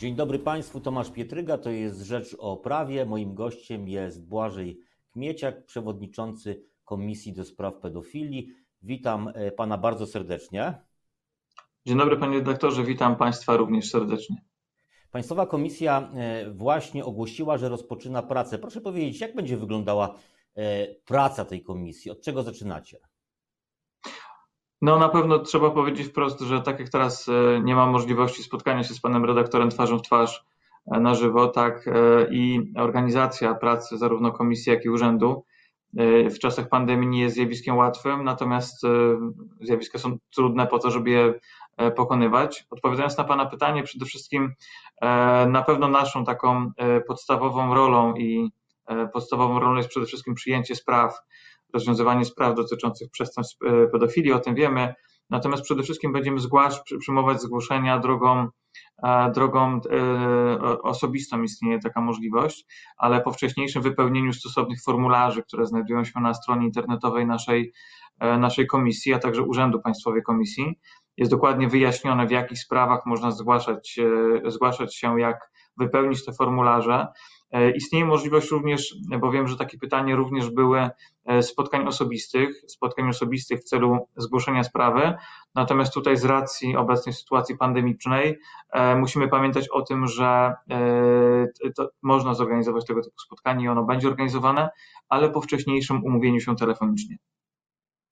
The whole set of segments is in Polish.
Dzień dobry Państwu, Tomasz Pietryga, to jest Rzecz o Prawie. Moim gościem jest Błażej Kmieciak, przewodniczący Komisji do Spraw Pedofilii. Witam e, Pana bardzo serdecznie. Dzień dobry Panie redaktorze, witam Państwa również serdecznie. Państwowa Komisja e, właśnie ogłosiła, że rozpoczyna pracę. Proszę powiedzieć, jak będzie wyglądała e, praca tej komisji? Od czego zaczynacie? No na pewno trzeba powiedzieć wprost, że tak jak teraz e, nie mam możliwości spotkania się z panem redaktorem twarzą w twarz e, na żywo, tak e, i organizacja pracy zarówno komisji, jak i urzędu w czasach pandemii nie jest zjawiskiem łatwym, natomiast zjawiska są trudne po to, żeby je pokonywać. Odpowiadając na Pana pytanie, przede wszystkim na pewno naszą taką podstawową rolą i podstawową rolą jest przede wszystkim przyjęcie spraw rozwiązywanie spraw dotyczących przestępstw e, pedofilii, o tym wiemy. Natomiast przede wszystkim będziemy zgłasz, przyjmować zgłoszenia drogą, e, drogą e, osobistą istnieje taka możliwość, ale po wcześniejszym wypełnieniu stosownych formularzy, które znajdują się na stronie internetowej naszej, naszej komisji, a także Urzędu Państwowej Komisji, jest dokładnie wyjaśnione, w jakich sprawach można zgłaszać, zgłaszać się, jak wypełnić te formularze. E, istnieje możliwość również, bo wiem, że takie pytanie również były e, spotkań osobistych, spotkań osobistych w celu zgłoszenia sprawy. Natomiast tutaj z racji obecnej sytuacji pandemicznej e, musimy pamiętać o tym, że można zorganizować tego typu spotkanie i ono będzie organizowane, ale po wcześniejszym umówieniu się telefonicznie.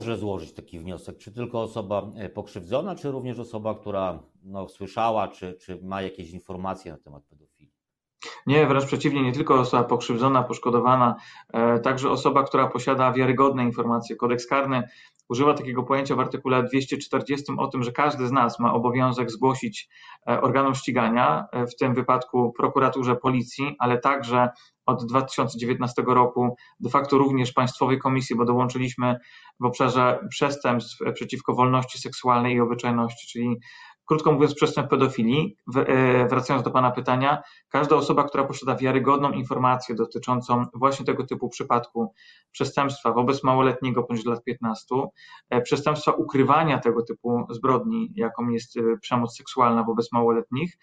Może złożyć taki wniosek? Czy tylko osoba pokrzywdzona, czy również osoba, która no, słyszała, czy, czy ma jakieś informacje na temat pedofilii? Nie, wręcz przeciwnie, nie tylko osoba pokrzywdzona, poszkodowana, e, także osoba, która posiada wiarygodne informacje. Kodeks karny używa takiego pojęcia w artykule 240 o tym, że każdy z nas ma obowiązek zgłosić e, organom ścigania, e, w tym wypadku prokuraturze, policji, ale także od 2019 roku de facto również Państwowej Komisji, bo dołączyliśmy w obszarze przestępstw przeciwko wolności seksualnej i obyczajności, czyli krótko mówiąc, przestępstw pedofilii, e, wracając do Pana pytania, każda osoba, która posiada wiarygodną informację dotyczącą właśnie tego typu przypadku przestępstwa wobec małoletniego poniżej lat 15, e, przestępstwa ukrywania tego typu zbrodni, jaką jest e, przemoc seksualna wobec małoletnich,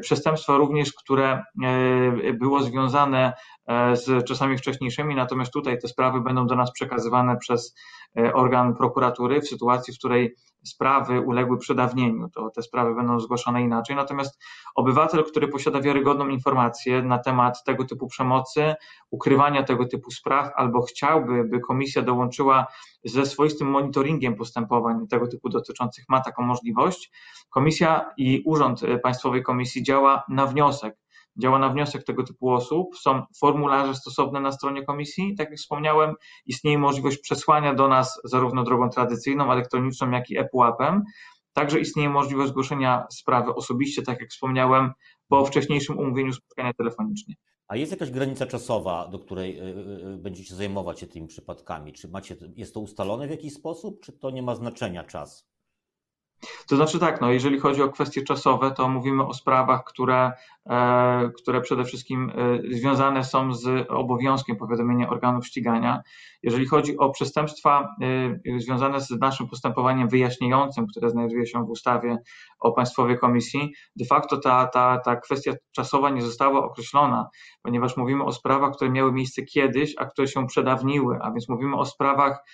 przestępstwa również, które było związane z czasami wcześniejszymi, natomiast tutaj te sprawy będą do nas przekazywane przez organ prokuratury w sytuacji, w której sprawy uległy przedawnieniu, to te sprawy będą zgłaszane inaczej. Natomiast obywatel, który posiada wiarygodną informację na temat tego typu przemocy, ukrywania tego typu spraw, albo chciałby, by komisja dołączyła ze swoistym monitoringiem postępowań tego typu dotyczących, ma taką możliwość. Komisja i Urząd Państwowej Komisji działa na wniosek działa na wniosek tego typu osób. Są formularze stosowne na stronie komisji. Tak jak wspomniałem, istnieje możliwość przesłania do nas zarówno drogą tradycyjną, elektroniczną, jak i ePUAP-em. Także istnieje możliwość zgłoszenia sprawy osobiście, tak jak wspomniałem, po wcześniejszym umówieniu spotkania telefonicznie. A jest jakaś granica czasowa, do której y, y, y, będziecie zajmować się tymi przypadkami? Czy macie, jest to ustalone w jakiś sposób, czy to nie ma znaczenia czas? To znaczy tak, no jeżeli chodzi o kwestie czasowe, to mówimy o sprawach, które, które przede wszystkim e, związane są z obowiązkiem powiadomienia organów ścigania. Jeżeli chodzi o przestępstwa e, związane z naszym postępowaniem wyjaśniającym, które znajduje się w ustawie o Państwowej Komisji, de facto ta, ta, ta kwestia czasowa nie została określona, ponieważ mówimy o sprawach, które miały miejsce kiedyś, a które się przedawniły, a więc mówimy o sprawach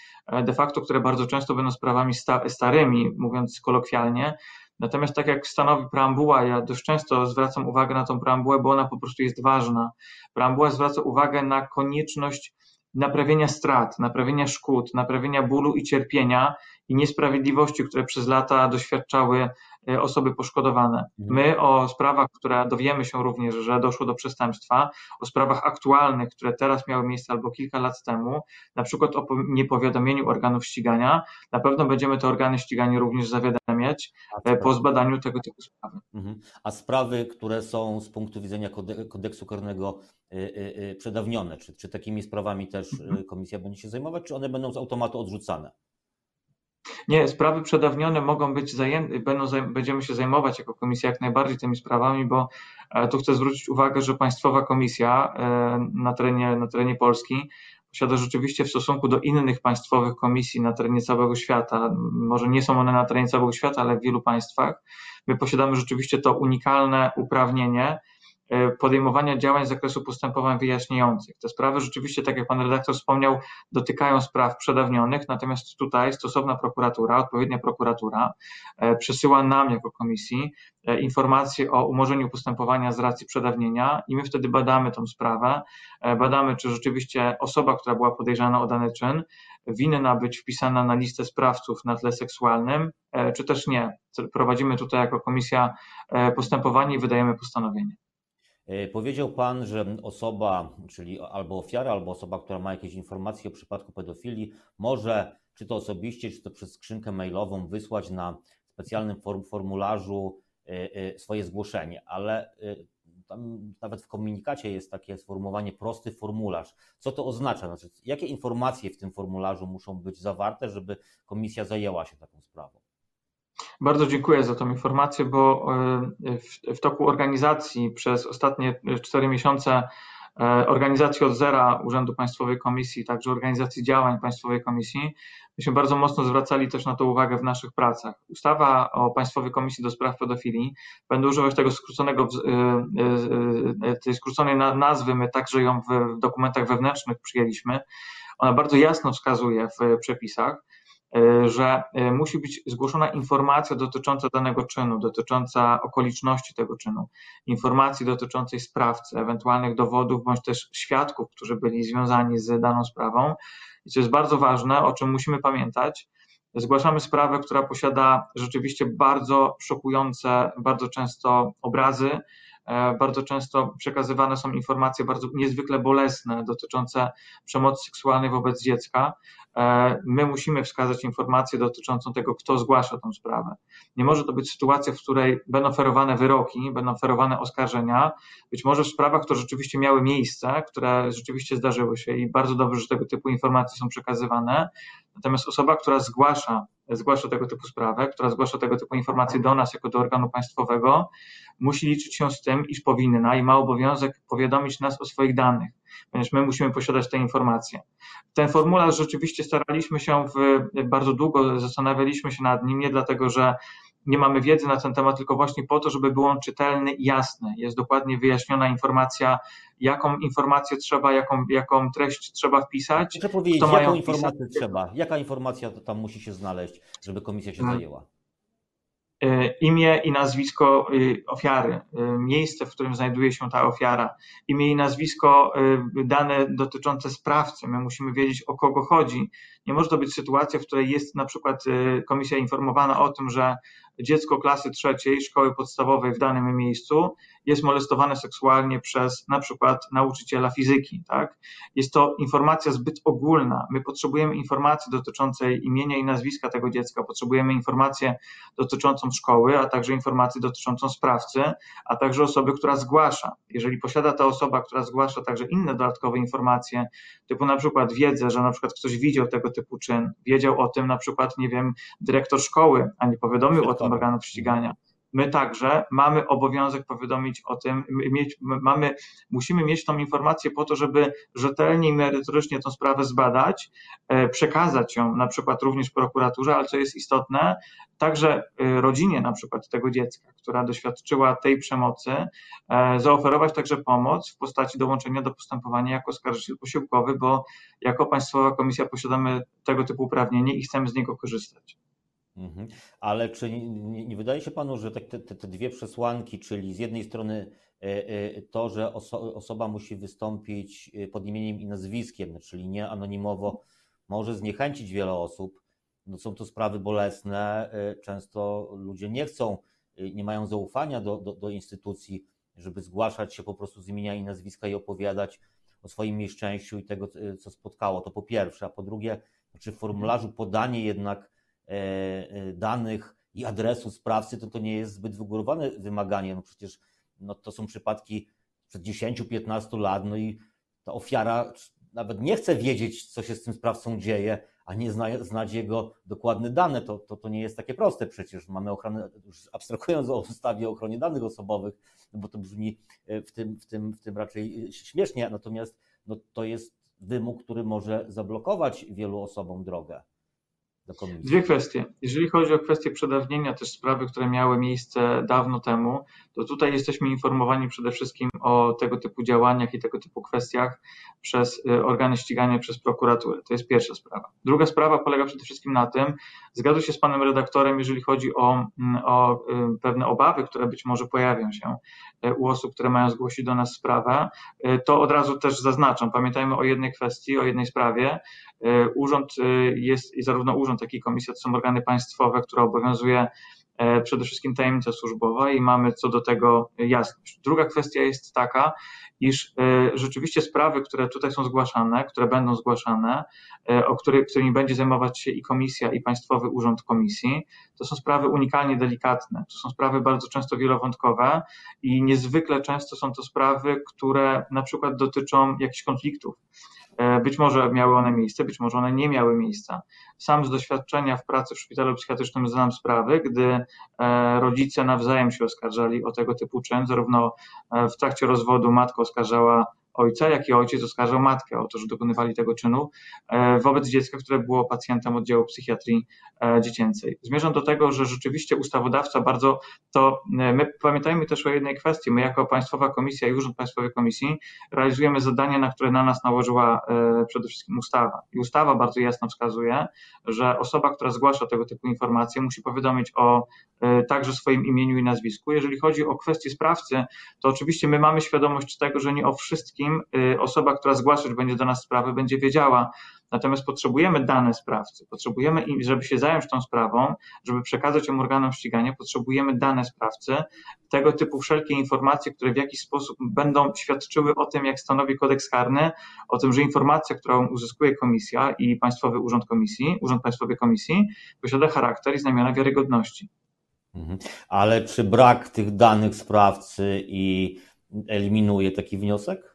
de facto, które bardzo często będą sprawami sta, starymi, mówiąc kolokwialnie. Natomiast tak jak stanowi preambuła, ja dość często zwracam uwagę na tą preambułę, bo ona po prostu jest ważna. Preambuła zwraca uwagę na konieczność naprawienia strat, naprawienia szkód, naprawienia bólu i cierpienia i niesprawiedliwości, które przez lata doświadczały e, osoby poszkodowane. Mhm. My o sprawach, które dowiemy się również, że doszło do przestępstwa, o sprawach aktualnych, które teraz miały miejsce albo kilka lat temu, na przykład o niepowiadomieniu organów ścigania, na pewno będziemy te organy ścigania również zawiadamiać e, po zbadaniu tego typu sprawy. Mhm. A sprawy, które są z punktu widzenia kodeksu karnego przedawnione, czy, czy takimi sprawami też mhm. komisja będzie się zajmować, czy one będą z automatu odrzucane? Nie, sprawy przedawnione mogą być zajęte, będą, będziemy się zajmować jako komisja jak najbardziej tymi sprawami, bo e, tu chcę zwrócić uwagę, że Państwowa Komisja e, na terenie, na terenie Polski posiada rzeczywiście w stosunku do innych państwowych komisji na terenie całego świata, może nie są one na terenie całego świata, ale w wielu państwach, My posiadamy rzeczywiście to unikalne uprawnienie, podejmowania działań z zakresu postępowań wyjaśniających. Te sprawy rzeczywiście, tak jak pan redaktor wspomniał, dotykają spraw przedawnionych, natomiast tutaj stosowna prokuratura, odpowiednia prokuratura e, przesyła nam jako komisji e, informacje o umorzeniu postępowania z racji przedawnienia i my wtedy badamy tą sprawę, badamy, czy rzeczywiście osoba, która była podejrzana o dany czyn, winna być wpisana na listę sprawców na tle seksualnym, czy też nie. Prowadzimy tutaj jako komisja postępowanie i wydajemy postanowienie. E, powiedział Pan, że osoba, czyli albo ofiara, albo osoba, która ma jakieś informacje o przypadku pedofilii, może czy to osobiście, czy to przez skrzynkę mailową wysłać na specjalnym formularzu e, e, swoje zgłoszenie, ale tam nawet w komunikacie jest takie sformułowanie prosty formularz. Co to oznacza? Znaczy, jakie informacje w tym formularzu muszą być zawarte, żeby komisja zajęła się taką sprawą? Bardzo dziękuję za tą informację, bo e, w, w toku organizacji przez ostatnie cztery miesiące e, organizacji od zera Urzędu Państwowej Komisji, także organizacji działań Państwowej Komisji, myśmy bardzo mocno zwracali też na to uwagę w naszych pracach. Ustawa o Państwowej Komisji do Spraw Pedofilii, będę używać tego skróconego, e, tej skróconej nazwy, my także ją w dokumentach wewnętrznych przyjęliśmy. Ona bardzo jasno wskazuje w przepisach, E, że e, musi być zgłoszona informacja dotycząca danego czynu, dotycząca okoliczności tego czynu, informacji dotyczącej sprawcy, ewentualnych dowodów bądź też świadków, którzy byli związani z daną sprawą. I co jest bardzo ważne, o czym musimy pamiętać, zgłaszamy sprawę, która posiada rzeczywiście bardzo szokujące, bardzo często obrazy, e, bardzo często przekazywane są informacje bardzo niezwykle bolesne dotyczące przemocy seksualnej wobec dziecka. E, my musimy wskazać informację dotyczącą tego, kto zgłasza tę sprawę. Nie może to być sytuacja, w której będą oferowane wyroki, będą oferowane oskarżenia, być może w sprawach, które rzeczywiście miały miejsce, które rzeczywiście zdarzyły się i bardzo dobrze, że tego typu informacje są przekazywane. Natomiast osoba, która zgłasza, zgłasza tego typu sprawę, która zgłasza tego typu informacje do nas, jako do organu państwowego, musi liczyć się z tym, iż powinna i ma obowiązek powiadomić nas o swoich danych ponieważ my musimy posiadać te informacje. Ten formularz rzeczywiście staraliśmy się w, bardzo długo, zastanawialiśmy się nad nim, nie dlatego, że nie mamy wiedzy na ten temat, tylko właśnie po to, żeby był on czytelny i jasny. Jest dokładnie wyjaśniona informacja, jaką informację trzeba, jaką, jaką treść trzeba wpisać. Muszę powiedzieć, jaką informację trzeba, jaka informacja tam musi się znaleźć, żeby komisja się hmm. zajęła. E, imię i nazwisko y, ofiary, y, miejsce, w którym znajduje się ta ofiara, imię i nazwisko, y, dane dotyczące sprawcy. My musimy wiedzieć, o kogo chodzi. Nie może to być sytuacja, w której jest na przykład komisja informowana o tym, że dziecko klasy trzeciej szkoły podstawowej w danym miejscu jest molestowane seksualnie przez na przykład nauczyciela fizyki. Tak? Jest to informacja zbyt ogólna. My potrzebujemy informacji dotyczącej imienia i nazwiska tego dziecka, potrzebujemy informację dotyczącą szkoły, a także informacji dotyczącą sprawcy, a także osoby, która zgłasza. Jeżeli posiada ta osoba, która zgłasza także inne dodatkowe informacje, typu na przykład wiedzę, że na przykład ktoś widział tego typu czyn, wiedział o tym na przykład, nie wiem, dyrektor szkoły, a nie powiadomił o tym organów ścigania my także mamy obowiązek powiadomić o tym, mieć, mamy, musimy mieć tą informację po to, żeby rzetelnie i merytorycznie tę sprawę zbadać, e, przekazać ją na przykład również prokuraturze, ale co jest istotne, także e, rodzinie na przykład tego dziecka, która doświadczyła tej przemocy, e, zaoferować także pomoc w postaci dołączenia do postępowania jako skarżyciel posiłkowy, bo jako Państwowa Komisja posiadamy tego typu uprawnienie i chcemy z niego korzystać. Mhm. Ale czy nie, nie, wydaje się Panu, że te, te, te, dwie przesłanki, czyli z jednej strony e, e, to, że oso, osoba musi wystąpić e, pod imieniem i nazwiskiem, czyli nie anonimowo, może zniechęcić wiele osób. No są to sprawy bolesne, często ludzie nie chcą, nie mają zaufania do, do, do instytucji, żeby zgłaszać się po prostu z imienia i nazwiska i opowiadać o swoim nieszczęściu i tego, co spotkało. To po pierwsze, a po drugie, czy w formularzu podanie jednak danych i adresu sprawcy, to to nie jest zbyt wygórowane wymaganie. No przecież no to są przypadki przed 10-15 lat, no i ta ofiara nawet nie chce wiedzieć, co się z tym sprawcą dzieje, a nie zna, znać jego dokładne dane, to, to, to nie jest takie proste przecież. Mamy ochronę, już abstrahując o ustawie o ochronie danych osobowych, no bo to brzmi e, w tym, w tym, w tym raczej śmiesznie, natomiast no, to jest wymóg, który może zablokować wielu osobom drogę. Do komisji? Dwie kwestie. Jeżeli chodzi o kwestię przedawnienia też sprawy, które miały miejsce dawno temu, to tutaj jesteśmy informowani przede wszystkim o tego typu działaniach i tego typu kwestiach przez y, organy ścigania, przez prokuraturę. To jest pierwsza sprawa. Druga sprawa polega przede wszystkim na tym, zgadzam się z panem redaktorem, jeżeli chodzi o, mm, o y, pewne obawy, które być może pojawią się y, u osób, które mają zgłosić do nas sprawę, to od razu też zaznaczam. Pamiętajmy o jednej kwestii, o jednej sprawie. Urząd jest, i zarówno urząd, jak i komisja to są organy państwowe, które obowiązuje przede wszystkim tajemnica służbowa i mamy co do tego jasność. Druga kwestia jest taka, iż e, rzeczywiście sprawy, które tutaj są zgłaszane, które będą zgłaszane, e, o których, którymi będzie zajmować się i komisja, i Państwowy Urząd Komisji, to są sprawy unikalnie delikatne. To są sprawy bardzo często wielowątkowe i niezwykle często są to sprawy, które na przykład dotyczą jakichś konfliktów E, być może miały one miejsce, być może one nie miały miejsca. Sam z doświadczenia w pracy w szpitalu psychiatrycznym znam sprawy, gdy e, rodzice nawzajem się oskarżali o tego typu czyn, zarówno e, w trakcie rozwodu matka oskarżała ojca, jak i ojciec oskarżał matkę o to, że dokonywali tego czynu e, wobec dziecka, które było pacjentem oddziału psychiatrii e, dziecięcej. Zmierzam do tego, że rzeczywiście ustawodawca bardzo to, e, my pamiętajmy też o jednej kwestii, my jako Państwowa Komisja i Urząd Państwowej Komisji realizujemy zadania, na które na nas nałożyła przede wszystkim ustawa. I ustawa bardzo jasno wskazuje, że osoba, która zgłasza tego typu informacje, musi powiadomić o także swoim imieniu i nazwisku. Jeżeli chodzi o kwestię sprawcy, to oczywiście my mamy świadomość tego, że nie o wszystkim wszystkim y, osoba, która zgłaszać będzie do nas sprawę, będzie wiedziała. Natomiast potrzebujemy dane sprawcy, potrzebujemy, żeby się zająć tą sprawą, żeby przekazać ją organom ścigania, potrzebujemy dane sprawcy, tego typu wszelkie informacje, które w jakiś sposób będą świadczyły o tym, jak stanowi kodeks karny, o tym, że informacja, którą uzyskuje komisja i Państwowy Urząd Komisji, Urząd Państwowej Komisji, posiada charakter i znamiona wiarygodności. Mhm. Ale czy brak tych danych sprawcy i eliminuje taki wniosek?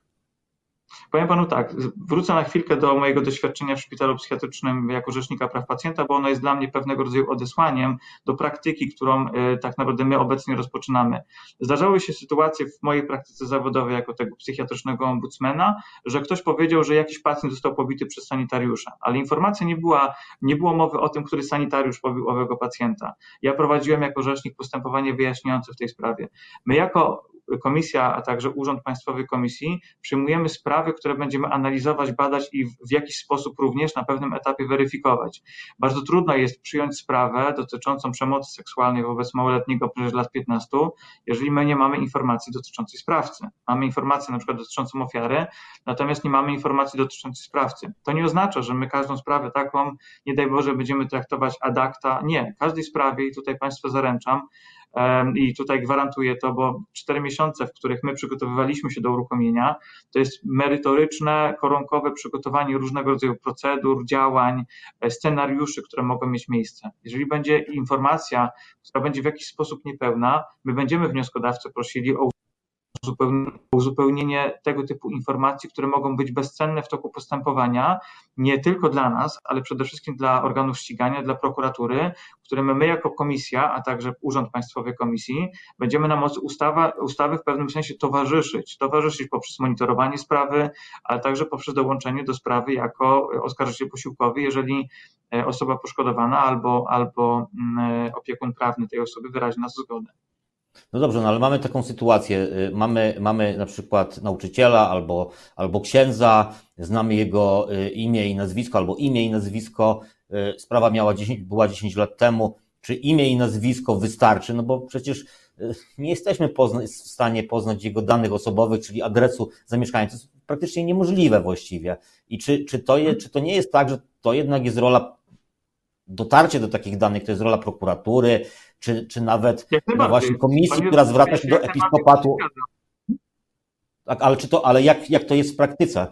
Powiem panu tak, wrócę na chwilkę do mojego doświadczenia w szpitalu psychiatrycznym jako rzecznika praw pacjenta, bo ono jest dla mnie pewnego rodzaju odesłaniem do praktyki, którą e, tak naprawdę my obecnie rozpoczynamy. Zdarzały się sytuacje w mojej praktyce zawodowej jako tego psychiatrycznego ombudsmana, że ktoś powiedział, że jakiś pacjent został pobity przez sanitariusza, ale informacja nie była, nie było mowy o tym, który sanitariusz pobił owego pacjenta. Ja prowadziłem jako rzecznik postępowanie wyjaśniające w tej sprawie. My jako komisja, a także Urząd Państwowy Komisji przyjmujemy sprawy, które będziemy analizować, badać i w jakiś sposób również na pewnym etapie weryfikować. Bardzo trudno jest przyjąć sprawę dotyczącą przemocy seksualnej wobec małoletniego powyżej lat 15, jeżeli my nie mamy informacji dotyczącej sprawcy. Mamy informację na przykład dotyczącą ofiary, natomiast nie mamy informacji dotyczącej sprawcy. To nie oznacza, że my każdą sprawę taką, nie daj Boże, będziemy traktować ad acta. Nie, każdej sprawie i tutaj Państwa zaręczam, i tutaj gwarantuję to, bo cztery miesiące, w których my przygotowywaliśmy się do uruchomienia, to jest merytoryczne, koronkowe przygotowanie różnego rodzaju procedur, działań, e, scenariuszy, które mogą mieć miejsce. Jeżeli będzie informacja, która będzie w jakiś sposób niepełna, my będziemy wnioskodawcę prosili o uzupełnienie tego typu informacji, które mogą być bezcenne w toku postępowania, nie tylko dla nas, ale przede wszystkim dla organów ścigania, dla prokuratury, którym my jako komisja, a także Urząd Państwowy Komisji, będziemy na mocy ustawa, ustawy w pewnym sensie towarzyszyć, towarzyszyć poprzez monitorowanie sprawy, ale także poprzez dołączenie do sprawy jako oskarżyciel posiłkowy, jeżeli e, osoba poszkodowana albo, albo mm, opiekun prawny tej osoby wyrazi na to zgodę. No dobrze, no ale mamy taką sytuację. Y, mamy, mamy na przykład nauczyciela albo, albo księdza, znamy jego y, imię i nazwisko, albo imię i nazwisko. Y, sprawa miała 10, była 10 lat temu. Czy imię i nazwisko wystarczy? No bo przecież nie jesteśmy w stanie poznać jego danych osobowych, czyli adresu zamieszkania. To jest praktycznie niemożliwe właściwie. I czy, czy, to, je, czy to nie jest tak, że to jednak jest rola dotarcie do takich danych to jest rola prokuratury, czy, czy nawet no właśnie komisji, która zwraca się do episkopatu. Tak, ale czy to, ale jak, jak to jest w praktyce?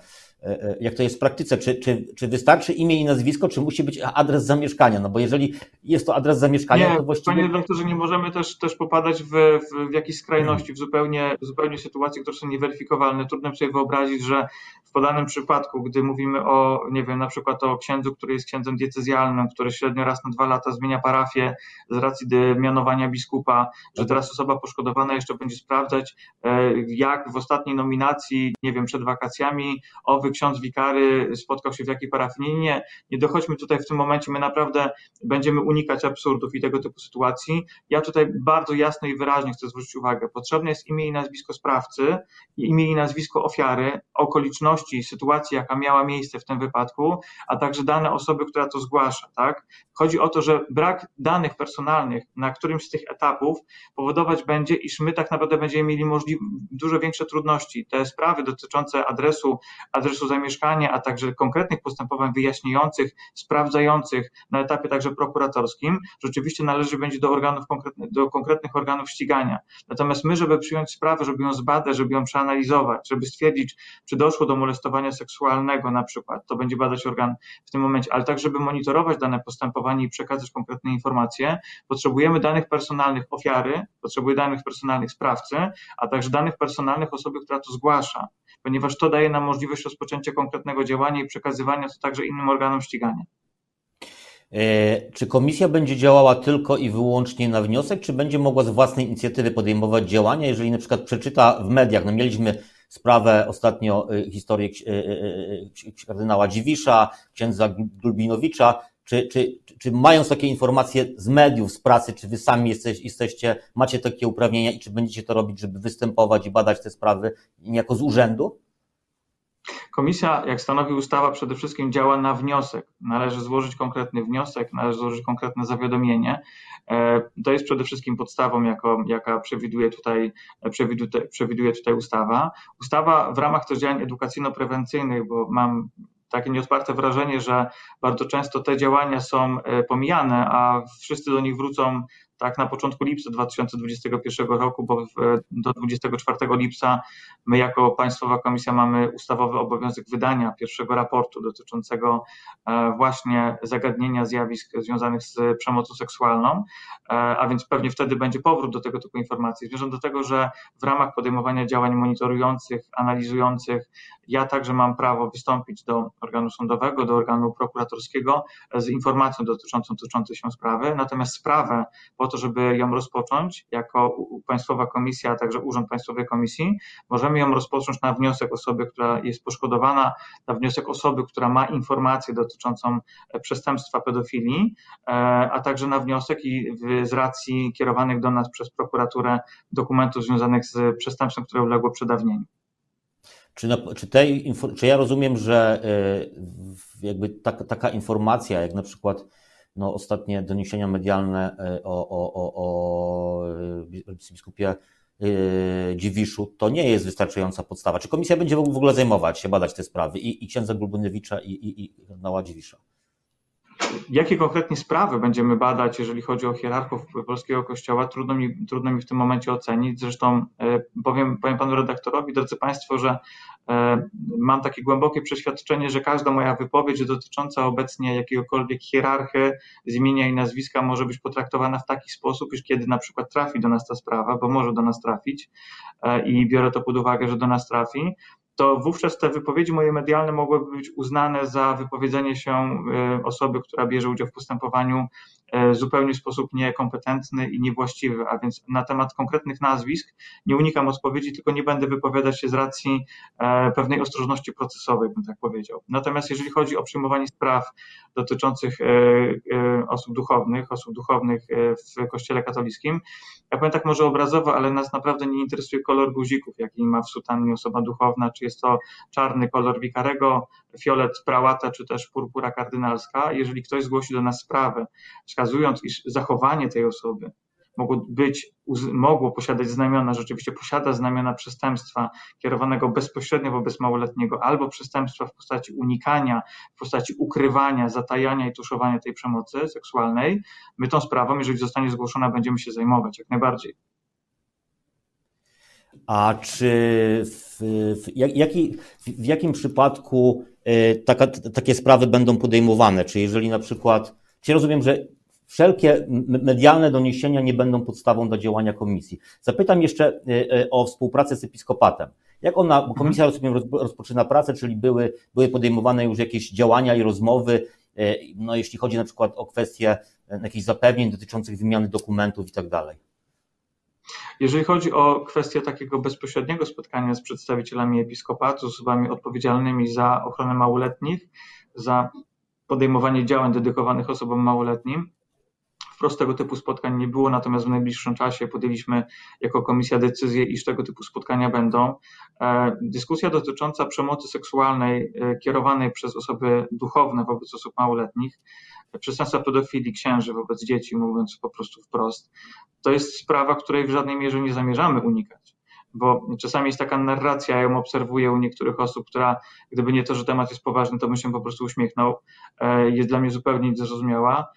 E, e, jak to jest w praktyce? Czy, czy, czy wystarczy imię i nazwisko, czy musi być adres zamieszkania? No bo jeżeli jest to adres zamieszkania, nie, to właściwie... Panie doktorze, nie możemy też, też popadać w, w, w jakieś skrajności, w zupełnie, w zupełnie sytuacje, które są nieweryfikowalne. Trudno sobie wyobrazić, że w podanym przypadku, gdy mówimy o, nie wiem, na przykład o księdzu, który jest księdzem diecezjalnym, który średnio raz na dwa lata zmienia parafię z racji mianowania biskupa, że teraz osoba poszkodowana jeszcze będzie sprawdzać, e, jak w ostatniej nominacji, nie wiem, przed wakacjami owy ksiądz wikary spotkał się w jakiej parafii. Nie, nie, nie dochodźmy tutaj w tym momencie, my naprawdę będziemy unikać absurdów i tego typu sytuacji. Ja tutaj bardzo jasno i wyraźnie chcę zwrócić uwagę, potrzebne jest imię i nazwisko sprawcy, imię i nazwisko ofiary, okoliczności, sytuacji, jaka miała miejsce w tym wypadku, a także dane osoby, która to zgłasza, tak? Chodzi o to, że brak danych personalnych na którymś z tych etapów powodować będzie, iż my tak naprawdę będziemy mieli możliwe, dużo większe trudności. Te sprawy dotyczące adresu, adresu zamieszkania, a także konkretnych postępowań wyjaśniających, sprawdzających na etapie także prokuratorskim, rzeczywiście należy będzie do organów konkretnych, do konkretnych organów ścigania. Natomiast my, żeby przyjąć sprawę, żeby ją zbadać, żeby ją przeanalizować, żeby stwierdzić, czy doszło do molestowania seksualnego na przykład, to będzie badać organ w tym momencie, ale tak, żeby monitorować dane postępowanie i przekazać konkretne informacje, potrzebujemy danych personalnych ofiary, potrzebuje danych personalnych sprawcy, a także danych personalnych osoby, która to zgłasza, ponieważ to daje nam możliwość rozpoczęcia konkretnego działania i przekazywania to także innym organom ścigania. E, czy komisja będzie działała tylko i wyłącznie na wniosek, czy będzie mogła z własnej inicjatywy podejmować działania, jeżeli na przykład przeczyta w mediach, no mieliśmy sprawę ostatnio, y, historię y, y, kardynała Dziwisza, księdza Dulbinowicza, czy, czy, czy mając takie informacje z mediów, z pracy, czy wy sami jesteś, jesteście, macie takie uprawnienia i czy będziecie to robić, żeby występować i badać te sprawy niejako z urzędu? Komisja, jak stanowi ustawa, przede wszystkim działa na wniosek. Należy złożyć konkretny wniosek, należy złożyć konkretne zawiadomienie. E, to jest przede wszystkim podstawą, jaka przewiduje tutaj, przewiduje, przewiduje tutaj ustawa. Ustawa w ramach też działań edukacyjno-prewencyjnych, bo mam takie nieodparte wrażenie, że bardzo często te działania są e, pomijane, a wszyscy do nich wrócą tak na początku lipca 2021 roku, bo do 24 lipca my jako Państwowa Komisja mamy ustawowy obowiązek wydania pierwszego raportu dotyczącego e, właśnie zagadnienia zjawisk związanych z przemocą seksualną, e, a więc pewnie wtedy będzie powrót do tego typu informacji. Zmierzam do tego, że w ramach podejmowania działań monitorujących, analizujących, ja także mam prawo wystąpić do organu sądowego, do organu prokuratorskiego z informacją dotyczącą dotyczącą się sprawy, natomiast sprawę po to, żeby ją rozpocząć jako Państwowa Komisja, a także Urząd Państwowej Komisji, możemy ją rozpocząć na wniosek osoby, która jest poszkodowana, na wniosek osoby, która ma informację dotyczącą przestępstwa pedofilii, e, a także na wniosek i z racji kierowanych do nas przez prokuraturę dokumentów związanych z przestępstwem, które uległo przedawnieniu. Czy, czy, tej, czy ja rozumiem, że e, jakby tak, taka informacja, jak na przykład no, ostatnie doniesienia medialne e, o, o, o, o e, biskupie Dziwiszu, to nie jest wystarczająca podstawa. Czy komisja będzie w ogóle zajmować się, badać te sprawy i, i księdza Gulbunewicza i, i, i kardynała Dziwisza? Jakie konkretnie sprawy będziemy badać, jeżeli chodzi o hierarchów polskiego kościoła, trudno mi, trudno mi w tym momencie ocenić. Zresztą e, powiem, powiem panu redaktorowi, drodzy państwo, że e, mam takie głębokie przeświadczenie, że każda moja wypowiedź dotycząca obecnie jakiegokolwiek hierarchy z imienia i nazwiska może być potraktowana w taki sposób, iż kiedy na przykład trafi do nas ta sprawa, bo może do nas trafić e, i biorę to pod uwagę, że do nas trafi, to wówczas te wypowiedzi moje medialne mogłyby być uznane za wypowiedzenie się e, osoby, która bierze udział w postępowaniu zupełnie w sposób niekompetentny i niewłaściwy, a więc na temat konkretnych nazwisk nie unikam odpowiedzi, tylko nie będę wypowiadać się z racji e, pewnej ostrożności procesowej, bym tak powiedział. Natomiast jeżeli chodzi o przyjmowanie spraw dotyczących osób duchownych, osób duchownych w Kościele katolickim, ja powiem tak może obrazowo, ale nas naprawdę nie interesuje kolor guzików, jaki ma w sutannie osoba duchowna, czy jest to czarny kolor wikarego, fiolet prałata, czy też purpura kardynalska. Jeżeli ktoś zgłosi do nas sprawę, wskazując, iż zachowanie tej osoby mogło być, mogło posiadać znamiona, rzeczywiście posiada znamiona przestępstwa kierowanego bezpośrednio wobec małoletniego albo przestępstwa w postaci unikania, w postaci ukrywania, zatajania i tuszowania tej przemocy seksualnej, my tą sprawą, jeżeli zostanie zgłoszona, będziemy się zajmować jak najbardziej. A czy w, w, w jakim przypadku y, taka, takie sprawy będą podejmowane? Czy jeżeli na przykład, czy rozumiem, że wszelkie medialne doniesienia nie będą podstawą do działania komisji. Zapytam jeszcze y, y, o współpracę z episkopatem. Jak ona, bo komisja mhm. rozumiem, rozpoczyna pracę, czyli były, były podejmowane już jakieś działania i rozmowy, no jeśli chodzi na przykład o kwestie jakichś zapewnień dotyczących wymiany dokumentów i tak dalej. Jeżeli chodzi o kwestię takiego bezpośredniego spotkania z przedstawicielami episkopatu, z osobami odpowiedzialnymi za ochronę małoletnich, za podejmowanie działań dedykowanych osobom małoletnim, Wprost tego typu spotkań nie było, natomiast w najbliższym czasie podjęliśmy jako komisja decyzję, iż tego typu spotkania będą. E, dyskusja dotycząca przemocy seksualnej e, kierowanej przez osoby duchowne wobec osób małoletnich, przestępstwa pedofilii księży wobec dzieci, mówiąc po prostu wprost, to jest sprawa, której w żadnej mierze nie zamierzamy unikać bo czasami jest taka narracja, ja ją obserwuję u niektórych osób, która gdyby nie to, że temat jest poważny, to bym się po prostu uśmiechnął, e, jest dla mnie zupełnie niezrozumiała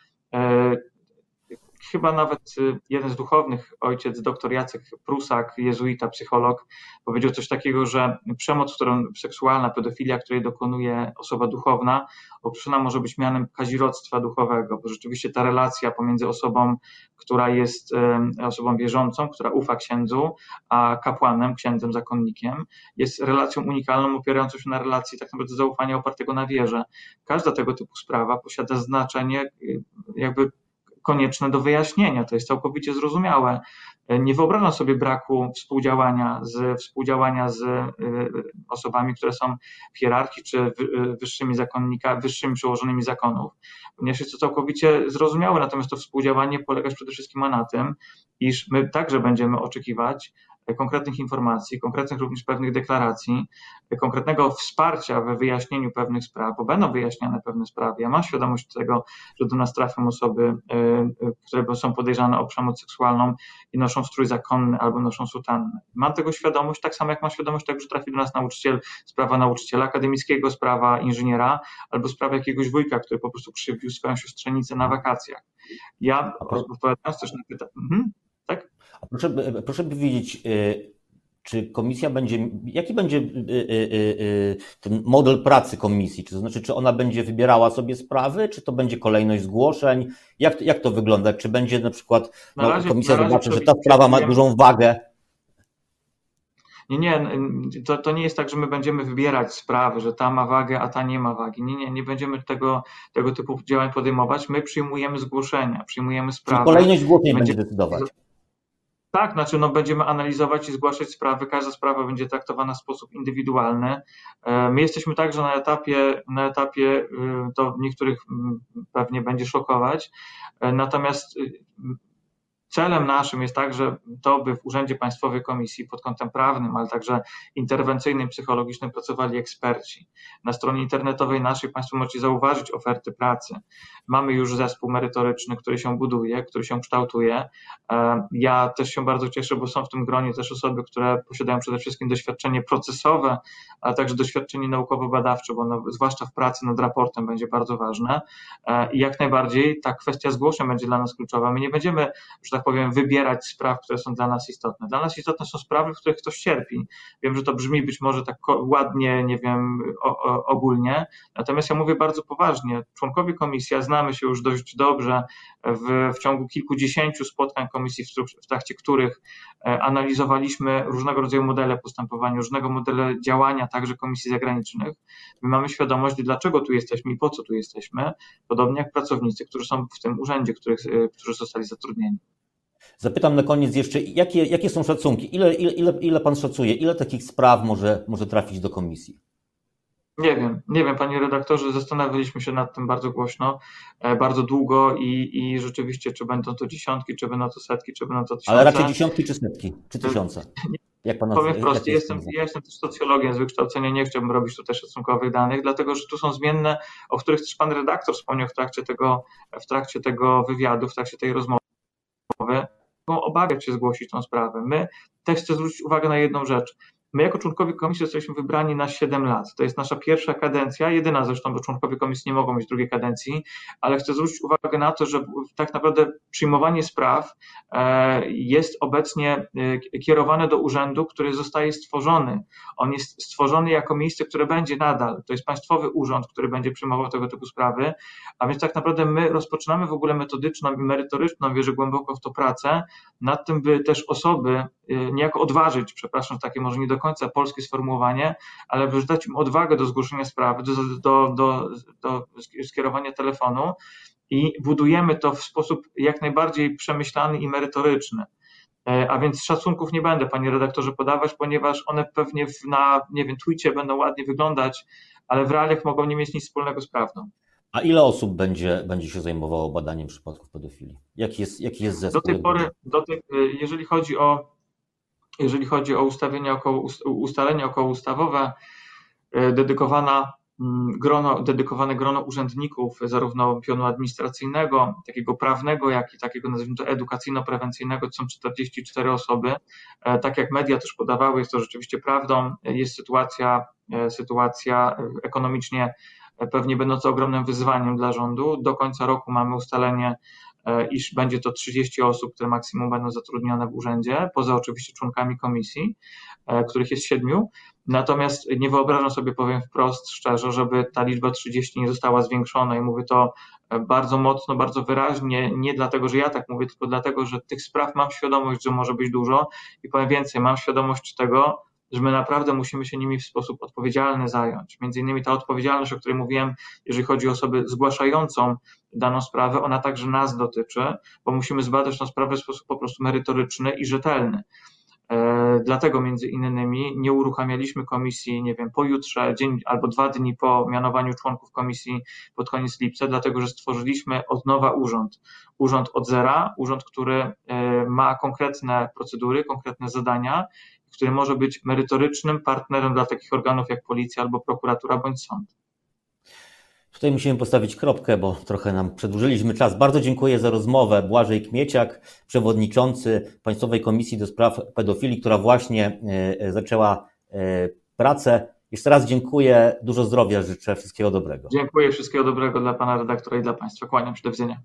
chyba nawet y, jeden z duchownych, ojciec dr Jacek Prusak, jezuita, psycholog, powiedział coś takiego, że przemoc, którą seksualna pedofilia, której dokonuje osoba duchowna, oprzena może być mianem kazirodztwa duchowego, bo rzeczywiście ta relacja pomiędzy osobą, która jest osobą wierzącą, która ufa księdzu, a kapłanem, księdzem, zakonnikiem, jest relacją unikalną, opierającą się na relacji tak naprawdę zaufania opartego na wierze. Każda tego typu sprawa posiada znaczenie y, jakby konieczne do wyjaśnienia. To jest całkowicie zrozumiałe. Nie wyobrażam sobie braku współdziałania z, współdziałania z y, osobami, które są w hierarchii czy y, wyższymi wyższymi przełożonymi zakonów, ponieważ jest to całkowicie zrozumiałe. Natomiast to współdziałanie polegać przede wszystkim na tym, iż my także będziemy oczekiwać konkretnych informacji, konkretnych również pewnych deklaracji, konkretnego wsparcia we wyjaśnieniu pewnych spraw, bo będą wyjaśniane pewne sprawy. Ja mam świadomość tego, że do nas trafią osoby, e, e, które są podejrzane o przemoc seksualną i noszą strój zakonny albo noszą sutannę. Mam tego świadomość, tak samo jak mam świadomość tego, że trafi do nas nauczyciel, sprawa nauczyciela akademickiego, sprawa inżyniera albo sprawa jakiegoś wujka, który po prostu krzywdził swoją siostrzenicę na wakacjach. Ja odpowiadając też na pytanie, mhm. A proszę, proszę powiedzieć, y, czy komisja będzie, jaki będzie ten model pracy komisji? Czy to znaczy, czy ona będzie wybierała sobie sprawy, czy to będzie kolejność zgłoszeń? Jak, jak to wygląda? Czy będzie na przykład na no, razie, komisja zobaczy, że ta sprawa ma dużą wagę? Nie, nie, to, to nie jest tak, że my będziemy wybierać sprawy, że ta ma wagę, a ta nie ma wagi. Nie, nie, nie będziemy tego, tego typu działań podejmować. My przyjmujemy zgłoszenia, przyjmujemy sprawy. Czyli kolejność zgłoszeń będzie decydować. Tak, znaczy no, będziemy analizować i zgłaszać sprawy. Każda sprawa będzie traktowana w sposób indywidualny. E, my jesteśmy także na etapie, na etapie, y, to niektórych mm, pewnie będzie szokować, e, natomiast y, Celem naszym jest także to, by w Urzędzie Państwowej Komisji pod kątem prawnym, ale także interwencyjnym, psychologicznym pracowali eksperci. Na stronie internetowej naszej Państwo możecie zauważyć oferty pracy. Mamy już zespół merytoryczny, który się buduje, który się kształtuje. E, ja też się bardzo cieszę, bo są w tym gronie też osoby, które posiadają przede wszystkim doświadczenie procesowe, ale także doświadczenie naukowo-badawcze, bo no, zwłaszcza w pracy nad raportem będzie bardzo ważne. E, I jak najbardziej ta kwestia zgłoszeń będzie dla nas kluczowa. My nie będziemy, że tak powiem, wybierać spraw, które są dla nas istotne. Dla nas istotne są sprawy, w których ktoś cierpi. Wiem, że to brzmi być może tak ładnie, nie wiem, o, o, ogólnie, natomiast ja mówię bardzo poważnie. Członkowie komisji, a znamy się już dość dobrze w, w ciągu kilkudziesięciu spotkań komisji, w, w trakcie których e, analizowaliśmy różnego rodzaju modele postępowania, różnego modele działania także komisji zagranicznych. My mamy świadomość, dlaczego tu jesteśmy i po co tu jesteśmy, podobnie jak pracownicy, którzy są w tym urzędzie, których, e, którzy zostali zatrudnieni. Zapytam na koniec jeszcze, jakie, jakie są szacunki? Ile, ile, ile, ile Pan szacuje? Ile takich spraw może, może trafić do komisji? Nie wiem, nie wiem, panie redaktorze, zastanawialiśmy się nad tym bardzo głośno, e, bardzo długo i, i rzeczywiście, czy będą to dziesiątki, czy będą to setki, czy będą to tysiące. Ale raczej dziesiątki czy setki, czy tysiące? Jak pan Powiem wprost, ja jestem, ja jestem też socjologiem z wykształcenia, nie chciałbym robić tutaj szacunkowych danych, dlatego że tu są zmienne, o których też pan redaktor wspomniał w trakcie tego, w trakcie tego wywiadu, w trakcie tej rozmowy obawiać się zgłosić tą sprawę. My też chcę zwrócić uwagę na jedną rzecz. My jako członkowie komisji zostaliśmy wybrani na 7 lat. To jest nasza pierwsza kadencja, jedyna zresztą, bo członkowie komisji nie mogą mieć drugiej kadencji, ale chcę zwrócić uwagę na to, że tak naprawdę przyjmowanie spraw e, jest obecnie e, kierowane do urzędu, który zostaje stworzony. On jest stworzony jako miejsce, które będzie nadal. To jest państwowy urząd, który będzie przyjmował tego typu sprawy, a więc tak naprawdę my rozpoczynamy w ogóle metodyczną i merytoryczną, wierzę głęboko w to pracę, nad tym, by też osoby e, niejako odważyć, przepraszam, takie może nie do końca polskie sformułowanie, ale dać im odwagę do zgłoszenia sprawy, do, do, do, do skierowania telefonu i budujemy to w sposób jak najbardziej przemyślany i merytoryczny. a więc szacunków nie będę, panie redaktorze, podawać, ponieważ one pewnie na, nie wiem, Twitcie będą ładnie wyglądać, ale w realiach mogą nie mieć nic wspólnego z prawdą. A ile osób będzie, będzie się zajmowało badaniem przypadków pedofilii? Jaki jest, jaki jest zespół? Do tej pory, do tej, jeżeli chodzi o jeżeli chodzi o ustawienie około, ustalenie okołoustawowe, dedykowana Mm, grono, dedykowane grono urzędników, zarówno pionu administracyjnego, takiego prawnego, jak i takiego nazwijmy to edukacyjno-prewencyjnego, to są 44 osoby. E, tak jak media też podawały, jest to rzeczywiście prawdą. Jest sytuacja, e, sytuacja ekonomicznie e, pewnie będąca ogromnym wyzwaniem dla rządu. Do końca roku mamy ustalenie iż będzie to 30 osób, które maksimum będą zatrudnione w urzędzie, poza oczywiście członkami komisji, których jest siedmiu. Natomiast nie wyobrażam sobie, powiem wprost, szczerze, żeby ta liczba 30 nie została zwiększona. I mówię to e, bardzo mocno, bardzo wyraźnie, nie dlatego, że ja tak mówię, tylko dlatego, że tych spraw mam świadomość, że może być dużo. I powiem więcej, mam świadomość tego, że my naprawdę musimy się nimi w sposób odpowiedzialny zająć. Między innymi ta odpowiedzialność, o której mówiłem, jeżeli chodzi o osobę zgłaszającą daną sprawę, ona także nas dotyczy, bo musimy zbadać tę sprawę w sposób po prostu merytoryczny i rzetelny. E, dlatego między innymi nie uruchamialiśmy komisji, nie wiem, pojutrze, dzień albo dwa dni po mianowaniu członków komisji pod koniec lipca, dlatego że stworzyliśmy od nowa urząd. Urząd od zera, urząd, który e, ma konkretne procedury, konkretne zadania, który może być merytorycznym partnerem dla takich organów jak policja albo prokuratura bądź sąd. Tutaj musimy postawić kropkę, bo trochę nam przedłużyliśmy czas. Bardzo dziękuję za rozmowę. Błażej Kmieciak, przewodniczący Państwowej Komisji do Spraw Pedofilii, która właśnie e, e, zaczęła e, pracę. Jeszcze raz dziękuję, dużo zdrowia życzę, wszystkiego dobrego. Dziękuję, wszystkiego dobrego dla Pana redaktora i dla Państwa. Kłaniam się, do widzenia.